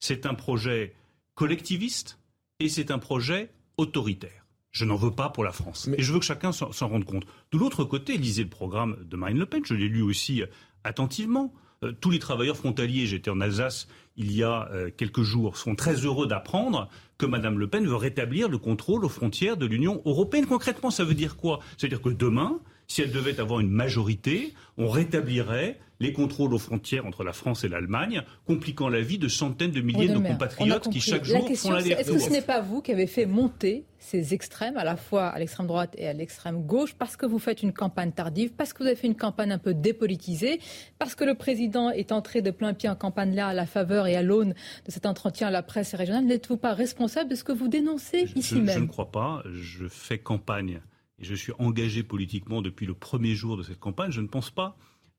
C'est un projet collectiviste et c'est un projet autoritaire. Je n'en veux pas pour la France. Et je veux que chacun s'en rende compte. De l'autre côté, lisez le programme de Marine Le Pen. Je l'ai lu aussi euh, attentivement. Euh, tous les travailleurs frontaliers, j'étais en Alsace il y a euh, quelques jours, sont très heureux d'apprendre que Mme Le Pen veut rétablir le contrôle aux frontières de l'Union européenne. Concrètement, ça veut dire quoi? Ça veut dire que demain, si elle devait avoir une majorité, on rétablirait les contrôles aux frontières entre la France et l'Allemagne, compliquant la vie de centaines de milliers de nos compatriotes qui chaque jour font la
Est-ce que ce n'est pas vous qui avez fait monter ces extrêmes, à la fois à l'extrême droite et à l'extrême gauche, parce que vous faites une campagne tardive, parce que vous avez fait une campagne un peu dépolitisée, parce que le président est entré de plein pied en campagne là à la faveur et à l'aune de cet entretien à la presse régionale? N'êtes-vous pas responsable de ce que vous dénoncez ici même?
Je ne crois pas. Je fais campagne et je suis engagé politiquement depuis le premier jour de cette campagne. Je ne pense pas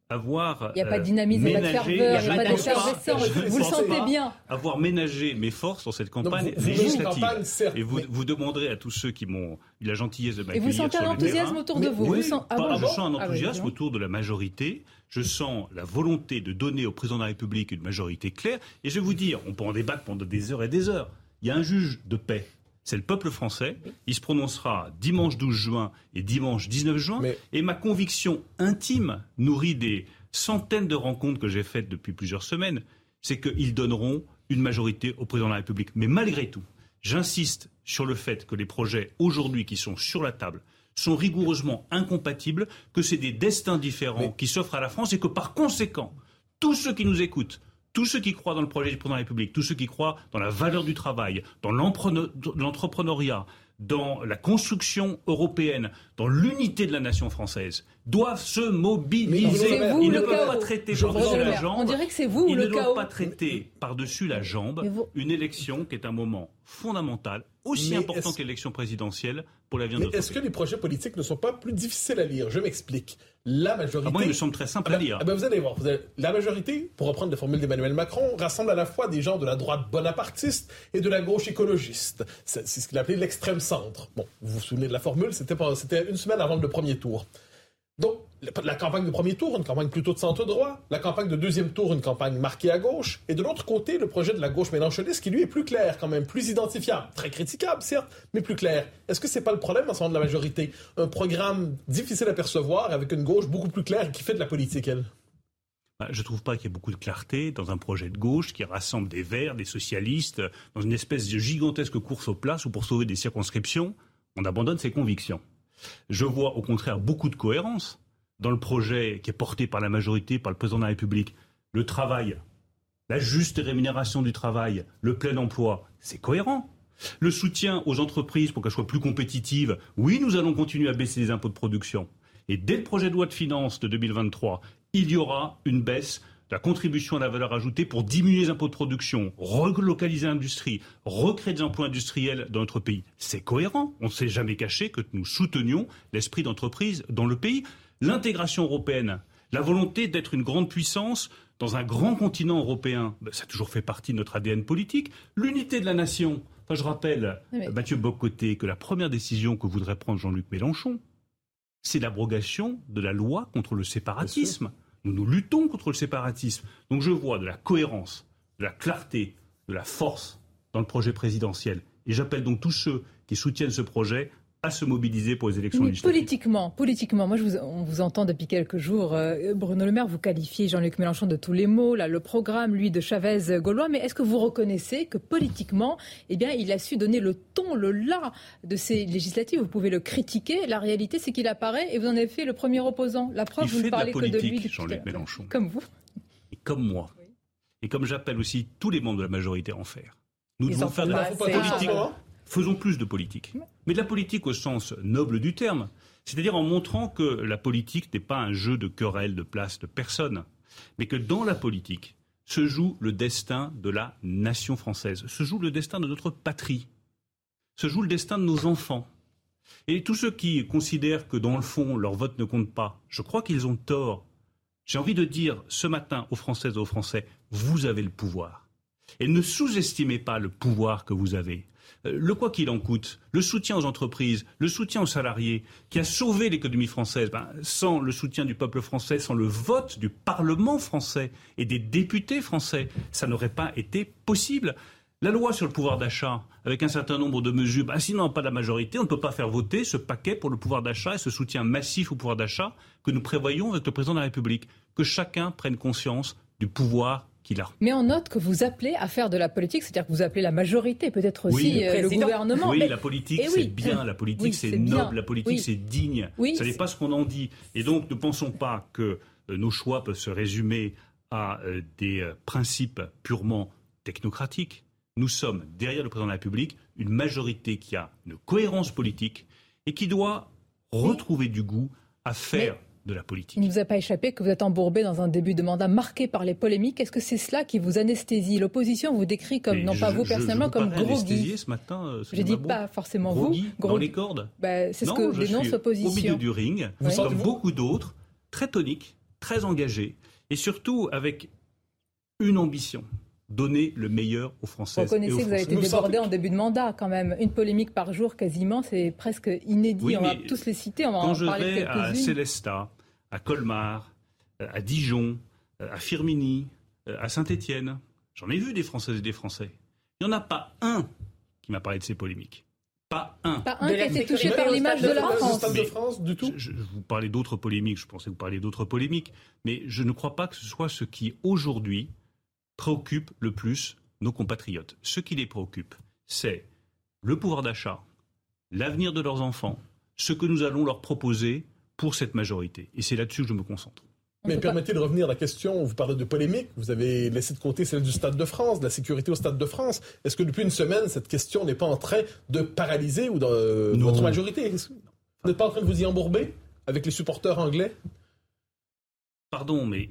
avoir.
Il n'y a pas de dynamisme, il n'y a pas de ferveur, il n'y a pas d'effervescence. Vous le sentez bien.
Avoir ménagé mes forces dans cette campagne législative. et vous, vous demanderez à tous ceux qui m'ont eu la gentillesse de m'accueillir.
Et vous sentez un enthousiasme autour de vous.
Oui,
vous
ah je sens un ah enthousiasme autour de la majorité. Je sens la volonté de donner au président de la République une majorité claire. Et je vais vous dire, on peut en débattre pendant des heures et des heures. Il y a un juge de paix c'est le peuple français. Il se prononcera dimanche 12 juin et dimanche 19 juin. Et ma conviction intime, nourrie des centaines de rencontres que j'ai faites depuis plusieurs semaines, c'est qu'ils donneront une majorité au président de la République. Mais malgré tout, j'insiste sur le fait que les projets aujourd'hui qui sont sur la table sont rigoureusement incompatibles, que c'est des destins différents qui s'offrent à la France et que par conséquent, tous ceux qui nous écoutent, tous ceux qui croient dans le projet du président de la République, tous ceux qui croient dans la valeur du travail, dans l'entrepreneuriat, dans la construction européenne, dans l'unité de la nation française, doivent se mobiliser. Ils ne peuvent pas traiter par-dessus la jambe.
On dirait que c'est vous
Ils
le
ne doivent pas traiter par-dessus la jambe une élection qui est un moment fondamental, aussi important que l'élection présidentielle pour l'avenir de notre
Est-ce que les projets politiques ne sont pas plus difficiles à lire? Je m'explique. La majorité.
Ah, moi, ils me semblent très simples
à
lire.
Ah ben, vous allez voir. La majorité, pour reprendre la formule d'Emmanuel Macron, rassemble à la fois des gens de la droite bonapartiste et de la gauche écologiste. C'est ce qu'il appelait l'extrême centre. Bon, vous vous souvenez de la formule C'était une semaine avant le premier tour. Donc, la campagne de premier tour, une campagne plutôt de centre-droit, la campagne de deuxième tour, une campagne marquée à gauche, et de l'autre côté, le projet de la gauche mélanchoniste qui, lui, est plus clair quand même, plus identifiable, très critiquable, certes, mais plus clair. Est-ce que c'est pas le problème en ce moment de la majorité? Un programme difficile à percevoir avec une gauche beaucoup plus claire qui fait de la politique, elle?
Bah, je ne trouve pas qu'il y ait beaucoup de clarté dans un projet de gauche qui rassemble des verts, des socialistes, dans une espèce de gigantesque course aux places où pour sauver des circonscriptions, on abandonne ses convictions. Je vois au contraire beaucoup de cohérence dans le projet qui est porté par la majorité, par le président de la République, le travail, la juste rémunération du travail, le plein emploi, c'est cohérent. Le soutien aux entreprises pour qu'elles soient plus compétitives, oui, nous allons continuer à baisser les impôts de production. Et dès le projet de loi de finances de 2023, il y aura une baisse de la contribution à la valeur ajoutée pour diminuer les impôts de production, relocaliser l'industrie, recréer des emplois industriels dans notre pays. C'est cohérent. On ne s'est jamais caché que nous soutenions l'esprit d'entreprise dans le pays l'intégration européenne, la volonté d'être une grande puissance dans un grand continent européen, ben, ça a toujours fait partie de notre ADN politique. L'unité de la nation. Enfin, je rappelle, Mathieu Bocoté, que la première décision que voudrait prendre Jean-Luc Mélenchon, c'est l'abrogation de la loi contre le séparatisme. Nous nous luttons contre le séparatisme. Donc je vois de la cohérence, de la clarté, de la force dans le projet présidentiel. Et j'appelle donc tous ceux qui soutiennent ce projet à se mobiliser pour les élections législatives.
Politiquement, politiquement, moi je vous, on vous entend depuis quelques jours, euh, Bruno Le Maire, vous qualifiez Jean-Luc Mélenchon de tous les mots, là, le programme, lui, de Chavez gaulois, mais est-ce que vous reconnaissez que politiquement, eh bien, il a su donner le ton, le là de ces législatives? Vous pouvez le critiquer, la réalité c'est qu'il apparaît et vous en avez fait le premier opposant. La preuve, vous ne parlez que de lui.
Jean-Luc Mélenchon.
Comme vous.
Et comme moi. Et comme j'appelle aussi tous les membres de la majorité à en faire. Nous devons faire de la politique. Faisons plus de politique. Mais de la politique au sens noble du terme. C'est-à-dire en montrant que la politique n'est pas un jeu de querelles, de place, de personnes. mais que dans la politique se joue le destin de la nation française, se joue le destin de notre patrie, se joue le destin de nos enfants. Et tous ceux qui considèrent que dans le fond leur vote ne compte pas, je crois qu'ils ont tort. J'ai envie de dire ce matin aux Françaises et aux Français, vous avez le pouvoir. Et ne sous-estimez pas le pouvoir que vous avez. Euh, le quoi qu'il en coûte, le soutien aux entreprises, le soutien aux salariés, qui a sauvé l'économie française, ben, sans le soutien du peuple français, sans le vote du Parlement français et des députés français, ça n'aurait pas été possible. La loi sur le pouvoir d'achat, avec un certain nombre de mesures, ben, sinon pas la majorité, on ne peut pas faire voter ce paquet pour le pouvoir d'achat et ce soutien massif au pouvoir d'achat que nous prévoyons avec le président de la République. Que chacun prenne conscience du pouvoir
mais on note que vous appelez à faire de la politique, c'est-à-dire que vous appelez la majorité, peut-être aussi euh, le, gouvernement.
Oui, la politique, eh c'est bien, la politique, c'est noble, la politique, c'est digne. Ce n'est pas ce qu'on en dit. Et donc, ne pensons pas que euh, nos choix peuvent se résumer à euh, des principes purement technocratiques. Nous sommes, derrière le président de la République, une majorité qui a une cohérence politique et qui doit retrouver du goût à faire de la politique.
Il ne vous a pas échappé que vous êtes embourbé dans un début de mandat marqué par les polémiques. Est-ce que c'est cela qui vous anesthésie L'opposition vous décrit comme, non pas vous personnellement, comme groggy.
ce matin. Euh,
je ne dis pas forcément vous.
Dans les cordes
bah, C'est ce que dénonce l'opposition.
Au milieu du ring, comme beaucoup d'autres, très tonique, très engagé, et surtout avec une ambition donner le meilleur aux Français.
Vous connaissez que vous avez été débordé en début de mandat quand même. Une polémique par jour quasiment, c'est presque inédit. on va tous les citer, on va
quand
en parler
je vais à Célestat, à Colmar, euh, à Dijon, euh, à Firmini, euh, à Saint-Étienne. J'en ai vu des Françaises et des Français. Il n'y en a pas un qui m'a parlé de ces polémiques. Pas un.
Pas un qui a été touché par l'image de la France.
De France du tout.
Je, vous parlais d'autres polémiques, je pensais que vous parliez d'autres polémiques, mais je ne crois pas que ce soit ce qui, aujourd'hui, préoccupe le plus nos compatriotes. Ce qui les préoccupe, c'est le pouvoir d'achat, l'avenir de leurs enfants, ce que nous allons leur proposer pour cette majorité. Et c'est là-dessus que je me concentre.
Mais permettez de revenir à la question, vous parlez de polémique, vous avez laissé de côté celle du Stade de France, de la sécurité au Stade de France. Est-ce que depuis une semaine, cette question n'est pas en train de paralyser ou de, votre majorité? Vous n'êtes pas en train de vous y embourber avec les supporters anglais?
Pardon, mais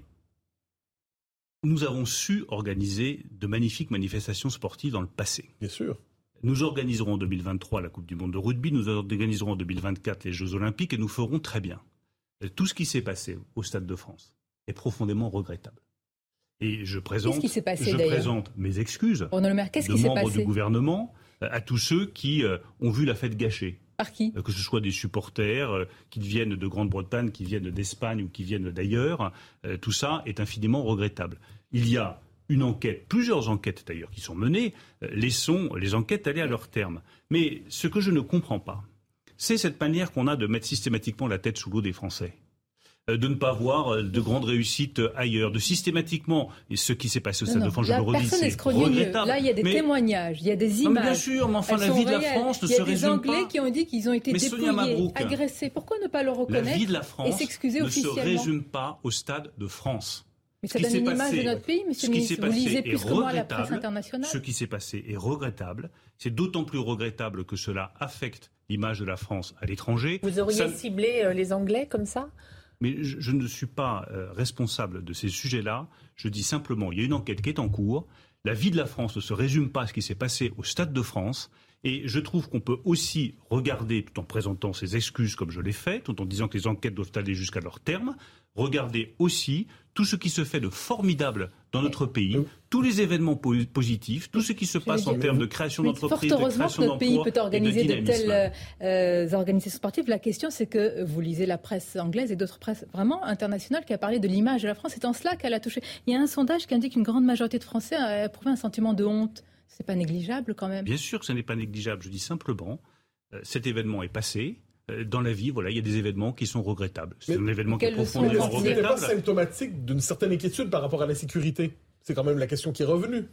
nous avons su organiser de magnifiques manifestations sportives dans le passé.
Bien sûr.
Nous organiserons en 2023 la Coupe du Monde de rugby, nous organiserons en 2024 les Jeux Olympiques et nous ferons très bien. Tout ce qui s'est passé au Stade de France est profondément regrettable. Et je présente,
qui passé,
je présente mes excuses
Bruno Le Maire,
de membres du gouvernement euh, à tous ceux qui euh, ont vu la fête gâchée. Euh, Que ce soit des supporters qui viennent de Grande-Bretagne, qui viennent d'Espagne ou qui viennent d'ailleurs, tout ça est infiniment regrettable. Il y a une enquête, plusieurs enquêtes d'ailleurs qui sont menées, euh, laissons les enquêtes aller à leur terme. Mais ce que je ne comprends pas, c'est cette manière qu'on a de mettre systématiquement la tête sous l'eau des Français euh, de ne pas voir euh, de grandes réussites ailleurs, de systématiquement, et ce qui s'est passé au Stade de France, je le redis, c'est regrettable.
Là, il y a des témoignages, il y a des images.
bien sûr, mais enfin, la vie de la France ne se résume
pas. Il y a des Anglais qui ont dit qu'ils ont été dépouillés, agressés. Pourquoi ne pas le reconnaître
La vie de la France ne se résume pas au Stade de France.
Mais ça donne une image de notre pays, monsieur le ministre. Vous lisez plus que moi la presse internationale.
Ce qui s'est passé est regrettable. C'est d'autant plus regrettable que cela affecte l'image de la France à l'étranger.
Vous auriez ciblé euh, les Anglais comme ça?
Mais je, ne suis pas euh, responsable de ces sujets-là. Je dis simplement, il y a une enquête qui est en cours. La vie de la France ne se résume pas à ce qui s'est passé au Stade de France. Et je trouve qu'on peut aussi regarder, tout en présentant ses excuses comme je l'ai fait, tout en disant que les enquêtes doivent aller jusqu'à leur terme, regarder aussi tout ce qui se fait de formidable dans notre pays, tous les événements positifs, tout ce qui se passe en termes de création d'entreprises, de
création
d'emplois.
notre pays peut organiser de, telles euh, organisations sportives. La question, c'est que vous lisez la presse anglaise et d'autres presses vraiment internationales qui a parlé de l'image de la France. C'est en cela qu'elle a touché. Il y a un sondage qui indique qu'une grande majorité de Français a éprouvé un sentiment de honte. C'est pas négligeable quand même.
Bien sûr que ce n'est pas négligeable. Je dis simplement, euh, cet événement est passé. Euh, dans la vie, voilà, il y a des événements qui sont regrettables. C'est un événement qui est profondément regrettable. Ce n'est
pas symptomatique d'une certaine inquiétude par rapport à la sécurité? C'est quand même la question qui est revenue.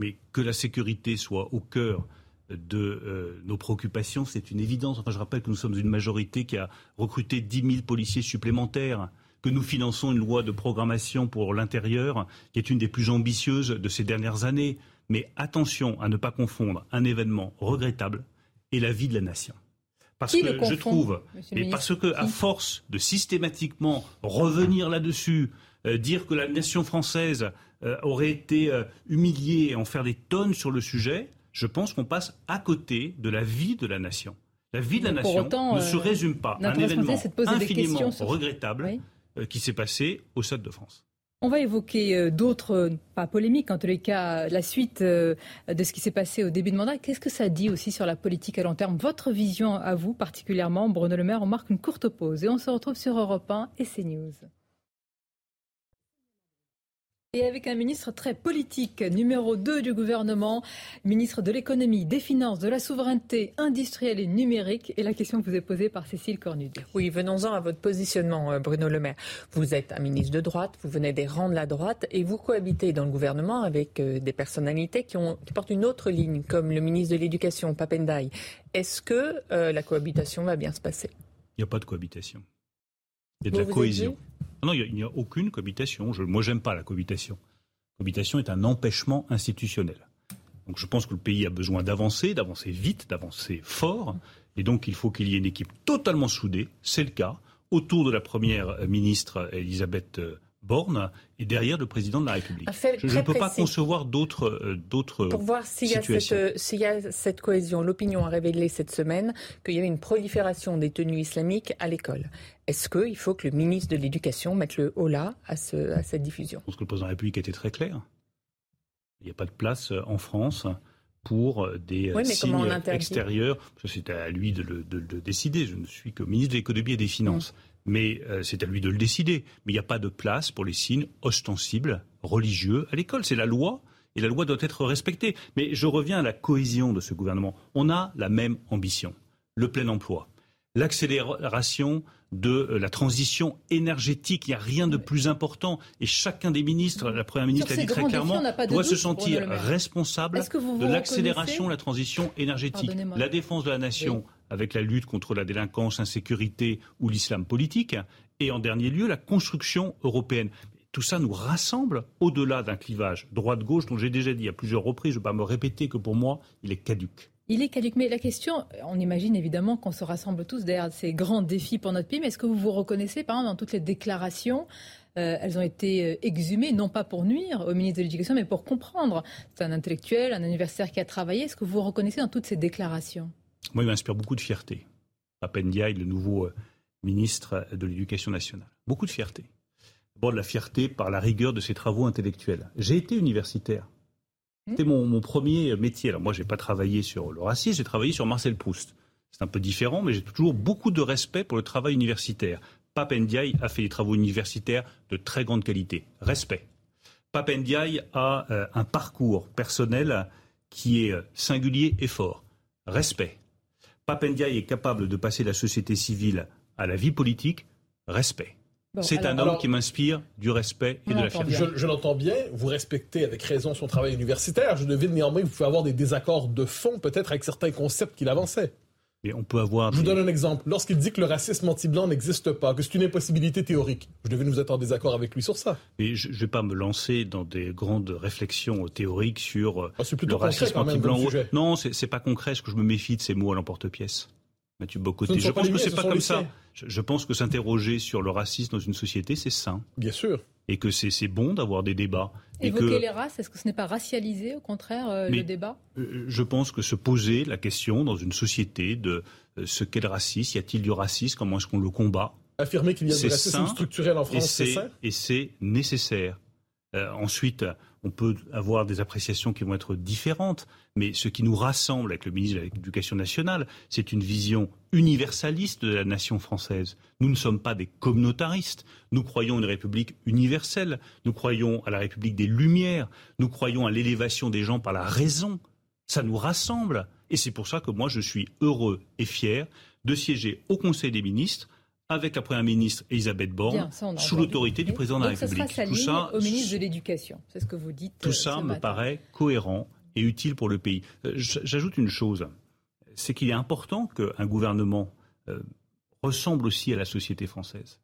Mais que la sécurité soit au cœur de euh, nos préoccupations, c'est une évidence. Enfin, je rappelle que nous sommes une majorité qui a recruté 10 000 policiers supplémentaires, que nous finançons une loi de programmation pour l'intérieur qui est une des plus ambitieuses de ces dernières années. Mais attention à ne pas confondre un événement regrettable et la vie de la nation. Parce que je trouve, mais parce que à force de systématiquement revenir là-dessus, euh, dire que la nation française euh, aurait été euh, humiliée et en faire des tonnes sur le sujet, je pense qu'on passe à côté de la vie de la nation. La vie de la nation ne se résume pas à un événement infiniment regrettable qui s'est passé au Stade de France.
On va évoquer euh, d'autres, euh, pas polémiques, en tous les cas, la suite euh, de ce qui s'est passé au début de mandat. Qu'est-ce que ça dit aussi sur la politique à long terme? Votre vision à vous, particulièrement, Bruno Le Maire, on marque une courte pause et on se retrouve sur Europe 1 et CNews. Et avec un ministre très politique, numéro 2 du gouvernement, ministre de l'économie, des finances, de la souveraineté industrielle et numérique. Et la question vous est posée par Cécile Cornude.
Oui, venons-en à votre positionnement, euh, Bruno Le Maire. Vous êtes un ministre de droite, vous venez des rangs de la droite et vous cohabitez dans le gouvernement avec euh, des personnalités qui, ont, qui portent une autre ligne, comme le ministre de l'Éducation, Papendai. Est-ce que euh, la cohabitation va bien se passer?
Il n'y a pas de cohabitation. Il y a de la cohésion. Non, il n'y a, aucune cohabitation. Je, moi, j'aime pas la cohabitation. La cohabitation est un empêchement institutionnel. Donc je pense que le pays a besoin d'avancer, d'avancer vite, d'avancer fort. Et donc il faut qu'il y ait une équipe totalement soudée, c'est le cas, autour de la première ministre Elisabeth Borne et derrière le président de la République. Je ne peux pas concevoir d'autres euh,
Pour voir s'il y, y, a cette cohésion, l'opinion a révélé cette semaine qu'il y avait une prolifération des tenues islamiques à l'école. Est-ce qu'il faut que le ministre de l'Éducation mette le haut là à, ce, à cette diffusion?
Je pense que le président de la République était très clair. Il n'y a pas de place euh, en France pour euh, des signes extérieurs. C'est à lui de le, décider. Je ne suis que ministre de l'économie et des finances. Mm mais euh, c'est à lui de le décider. Mais il n'y a pas de place pour les signes ostensibles religieux à l'école. C'est la loi. Et la loi doit être respectée. Mais je reviens à la cohésion de ce gouvernement. On a la même ambition, le plein emploi, l'accélération de euh, la transition énergétique. Il n'y a rien de plus important. Et chacun des ministres, la Première ministre l'a dit très clairement, doit se sentir responsable de l'accélération de la transition énergétique. La défense de la nation, avec la lutte contre la délinquance, l'insécurité ou l'islam politique, et en dernier lieu la construction européenne. Tout ça nous rassemble au-delà d'un clivage droite-gauche dont j'ai déjà dit à plusieurs reprises, je ne vais pas me répéter que pour moi, il est caduque.
Il est caduque. Mais la question, on imagine évidemment qu'on se rassemble tous derrière ces grands défis pour notre pays, mais est-ce que vous vous reconnaissez, par exemple, dans toutes les déclarations euh, elles ont été euh, exhumées, non pas pour nuire au ministre de l'Éducation, mais pour comprendre? C'est un intellectuel, un universitaire qui a travaillé. Est-ce que vous vous reconnaissez dans toutes ces déclarations?
Moi, il m'inspire beaucoup de fierté. Papendiaï, le nouveau euh, ministre de l'Éducation nationale. Beaucoup de fierté. D'abord, de la fierté par la rigueur de ses travaux intellectuels. J'ai été universitaire. C'était mon, premier métier. Alors moi, je n'ai pas travaillé sur le racisme, j'ai travaillé sur Marcel Proust. C'est un peu différent, mais j'ai toujours beaucoup de respect pour le travail universitaire. Papendiaï a fait des travaux universitaires de très grande qualité. Respect. Papendiaï a euh, un parcours personnel qui est euh, singulier et fort. Respect. Papendiaï est capable de passer la société civile à la vie politique, respect. c'est un homme qui m'inspire du respect et de la fierté.
Je, l'entends bien, vous respectez avec raison son travail universitaire. Je devine néanmoins que vous pouvez avoir des désaccords de fond peut-être avec certains concepts qu'il avançait.
Mais on peut avoir.
Je vous donne un exemple. Lorsqu'il dit que le racisme anti-blanc n'existe pas, que c'est une impossibilité théorique, je devais nous être en désaccord avec lui sur ça.
Mais je ne vais pas me lancer dans des grandes réflexions théoriques sur euh, ah, le racisme anti-blanc. Non, c'est pas concret. ce que je me méfie de ces mots à l'emporte-pièce Mathieu Bocoté. Je pense que c'est pas comme ça. Je, pense que s'interroger sur le racisme dans une société, c'est sain.
Bien sûr.
Et que c'est bon d'avoir des débats.
Évoquer les races, est-ce que ce n'est pas racialiser, au contraire, euh, le débat?
euh, Je pense que se poser la question dans une société de euh, ce qu'est le racisme, y a-t-il du racisme, comment est-ce qu'on le combat?
Affirmer qu'il y a du racisme structurel en France, c'est ça?
Et c'est nécessaire. ensuite, on peut avoir des appréciations qui vont être différentes, mais ce qui nous rassemble avec le ministre de l'Éducation nationale, c'est une vision universaliste de la nation française. Nous ne sommes pas des communautaristes. Nous croyons une République universelle. Nous croyons à la République des Lumières. Nous croyons à l'élévation des gens par la raison. Ça nous rassemble. Et c'est pour ça que moi, je suis heureux et fier de siéger au Conseil des ministres avec la Première ministre Elisabeth Borne, sous l'autorité du Président de la République.
tout ça, au ministre de l'Éducation, c'est ce que vous dites.
Tout euh, ça me paraît cohérent et utile pour le pays. Euh, j'ajoute une chose, c'est qu'il est important qu'un gouvernement euh, ressemble aussi à la société française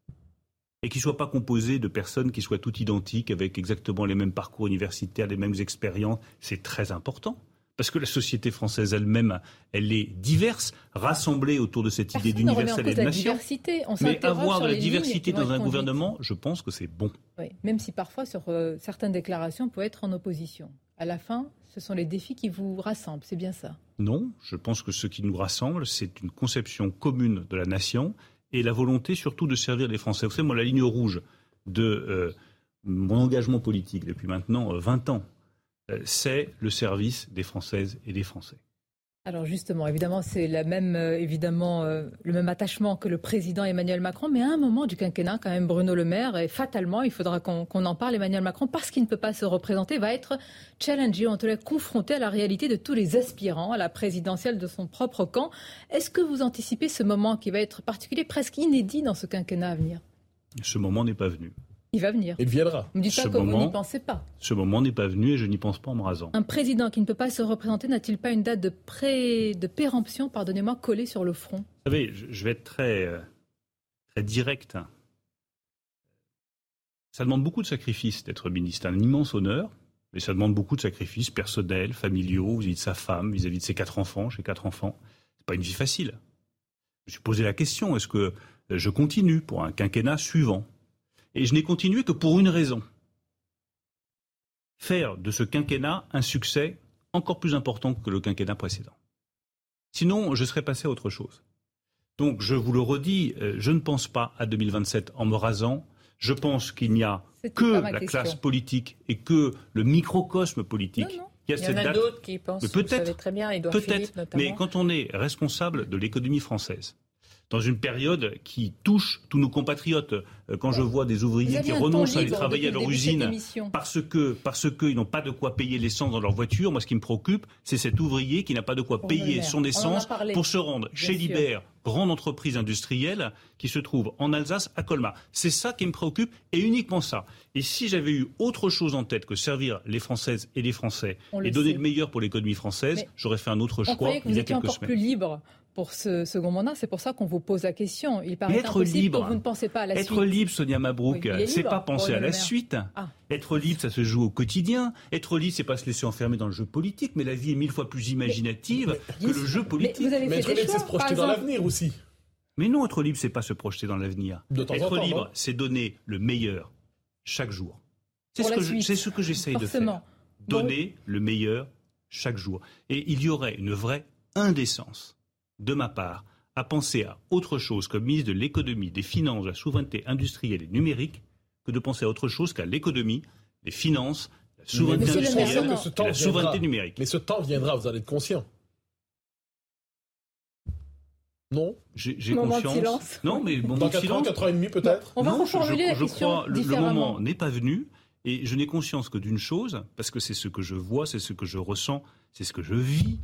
et qu'il ne soit pas composé de personnes qui soient toutes identiques avec exactement les mêmes parcours universitaires, les mêmes expériences. C'est très important parce que la société française elle-même, elle est diverse, rassemblée autour de cette idée d'universalité de nation.
Diversité.
Mais avoir de la diversité dans un gouvernement, je pense que c'est bon.
Oui, même si parfois sur euh, certaines déclarations, on peut être en opposition. À la fin, ce sont les défis qui vous rassemblent, c'est bien ça?
Non, je pense que ce qui nous rassemble, c'est une conception commune de la nation et la volonté surtout de servir les Français. Vous savez, moi, la ligne rouge de euh, mon engagement politique depuis maintenant 20 euh, ans, euh, c'est le service des Françaises et des Français.
Alors justement, évidemment, c'est la même, euh, évidemment, le même attachement que le président Emmanuel Macron, mais à un moment du quinquennat, quand même, Bruno Le Maire, et fatalement, il faudra qu'on en parle, Emmanuel Macron, parce qu'il ne peut pas se représenter, va être challengé, en tout cas confronté à la réalité de tous les aspirants à la présidentielle de son propre camp. Est-ce que vous anticipez ce moment qui va être particulier, presque inédit dans ce quinquennat à venir?
Ce moment n'est pas venu.
Il va venir.
Il viendra.
Ne dites pas que vous n'y pensez pas.
Ce moment n'est pas venu et je n'y pense pas en me rasant.
Un président qui ne peut pas se représenter n'a-t-il pas une date de, pré... de péremption, pardonnez-moi, collée sur le front?
Vous savez, je vais être très, euh, très direct. Ça demande beaucoup de sacrifices d'être ministre. C'est un immense honneur, mais ça demande beaucoup de sacrifices personnels, familiaux, vis-à-vis de sa femme, vis-à-vis de ses quatre enfants. J'ai quatre enfants. C'est pas une vie facile. Je me suis posé la question est-ce que je continue pour un quinquennat suivant? Et je n'ai continué que pour une raison. Faire de ce quinquennat un succès encore plus important que le quinquennat précédent. Sinon, je serais passé à autre chose. Donc, je vous le redis, euh, je ne pense pas à 2027 en me rasant. Je pense qu'il n'y a que la classe politique et que le microcosme politique.
Il y, en a d'autres qui pensent, peut-être, très bien,
Peut-être, mais quand on est responsable de l'économie française, dans une période qui touche tous nos compatriotes. Euh, quand je vois des ouvriers qui renoncent à aller travailler à leur usine parce que parce qu'ils n'ont pas de quoi payer l'essence dans leur voiture, moi ce qui me préoccupe, c'est cet ouvrier qui n'a pas de quoi payer son essence pour se rendre chez Liber, grande entreprise industrielle qui se trouve en Alsace à Colmar. C'est ça qui me préoccupe et uniquement ça. Et si j'avais eu autre chose en tête que servir les Françaises et les Français et donner le meilleur pour l'économie française, j'aurais fait un autre choix il y a quelques
encore plus libre pour ce second mandat. C'est pour ça qu'on vous pose la question. Il paraît être libre, que vous ne pensez pas à la
être suite. Être libre, Sonia Mabrouk, c'est pas penser à la suite. Ah. Être libre, ça se joue au quotidien. Être libre, c'est pas se laisser enfermer dans le jeu politique, mais la vie est mille fois plus imaginative que le jeu politique.
Mais, vous être libre, c'est se projeter dans l'avenir aussi.
Mais non, être libre, c'est pas se projeter dans l'avenir. Être libre, c'est donner le meilleur chaque jour. C'est ce, ce, que j'essaye de faire. Donner le meilleur chaque jour. Et il y aurait une vraie indécence de ma part, à penser à autre chose comme ministre de l'économie, des finances, de la souveraineté industrielle et numérique, que de penser à autre chose qu'à l'économie, les finances, la souveraineté industrielle et la souveraineté numérique.
Mais ce temps viendra, vous en êtes conscient. Non?
J'ai conscience. Non, mais
moment Dans 4 ans, 4 ans et demi peut-être?
On va
non,
reformuler
je, je crois le, le moment n'est pas venu. Et je n'ai conscience que d'une chose, parce que c'est ce que je vois, c'est ce que je ressens, c'est ce que je vis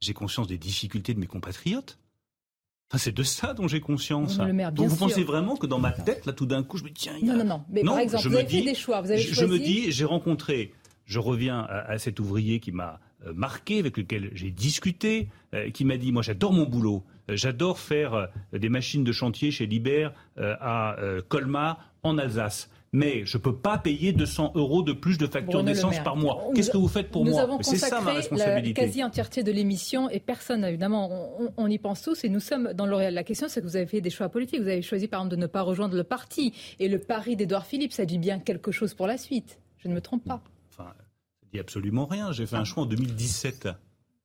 j'ai conscience des difficultés de mes compatriotes. Enfin, c'est de ça dont j'ai conscience. Donc vous pensez vraiment que dans ma tête, là, tout d'un coup, je me dis, tiens,
il y a... Non, non, non. Mais par exemple, je vous avez fait des choix. Vous avez
je, me dis, j'ai rencontré, je reviens à, cet ouvrier qui m'a euh, marqué, avec lequel j'ai discuté, euh, qui m'a dit, moi, j'adore mon boulot. Euh, j'adore faire des machines de chantier chez Liber à Colmar, en Alsace mais je ne peux pas payer 200 euros de plus de facture d'essence par mois. Qu'est-ce que vous faites pour moi
C'est ça ma responsabilité. la quasi-entièreté de l'émission et personne, évidemment, on, y pense tous et nous sommes dans L'Oréal. La question, c'est que vous avez fait des choix politiques. Vous avez choisi, par exemple, de ne pas rejoindre le parti. Et le pari d'Edouard Philippe, ça dit bien quelque chose pour la suite. Je ne me trompe pas.
Enfin, ça dit absolument rien. J'ai fait un choix en 2017.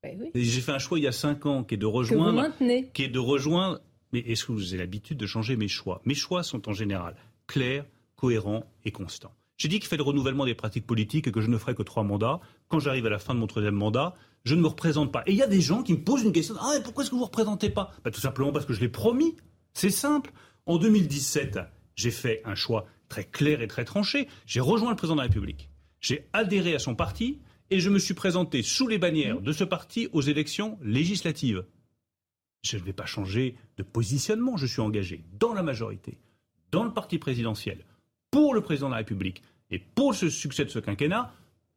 Ben j'ai fait un choix il y a 5 ans qui est de rejoindre. Qui est de rejoindre. Mais est-ce que vous avez l'habitude de changer mes choix? Mes choix sont en général clairs, cohérent et constant. J'ai dit qu'il fait le renouvellement des pratiques politiques et que je ne ferai que trois mandats. Quand j'arrive à la fin de mon troisième mandat, je ne me représente pas. Et il y a des gens qui me posent une question. Ah, pourquoi est-ce que vous ne représentez pas? Bah, Tout simplement parce que je l'ai promis. C'est simple. En 2017, j'ai fait un choix très clair et très tranché. J'ai rejoint le président de la République. J'ai adhéré à son parti et je me suis présenté sous les bannières de ce parti aux élections législatives. Je ne vais pas changer de positionnement. Je suis engagé dans la majorité, dans le parti présidentiel, pour le président de la République et pour le succès de ce quinquennat,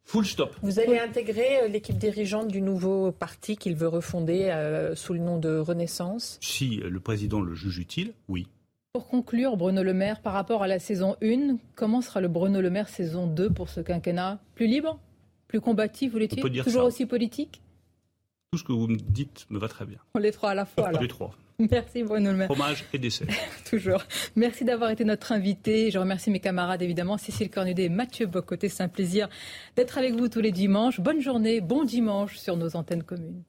full stop.
Vous allez intégrer euh, l'équipe dirigeante du nouveau parti qu'il veut refonder euh, sous le nom de Renaissance?
Si le président le juge utile, oui.
Pour conclure, Bruno Le Maire, par rapport à la saison 1, comment sera le Bruno Le Maire saison 2 pour ce quinquennat? Plus libre? Plus combatif, vous l'étiez Toujours aussi politique?
Tout ce que vous me dites me va très bien.
On les trois à la fois.
Alors. Les trois.
Merci Bruno Le Maire.
Fromage et dessert.
Toujours. Merci d'avoir été notre invité. Je remercie mes camarades évidemment, Cécile Cornudet et Mathieu Bocoté. C'est un plaisir d'être avec vous tous les dimanches. Bonne journée, bon dimanche sur nos antennes communes.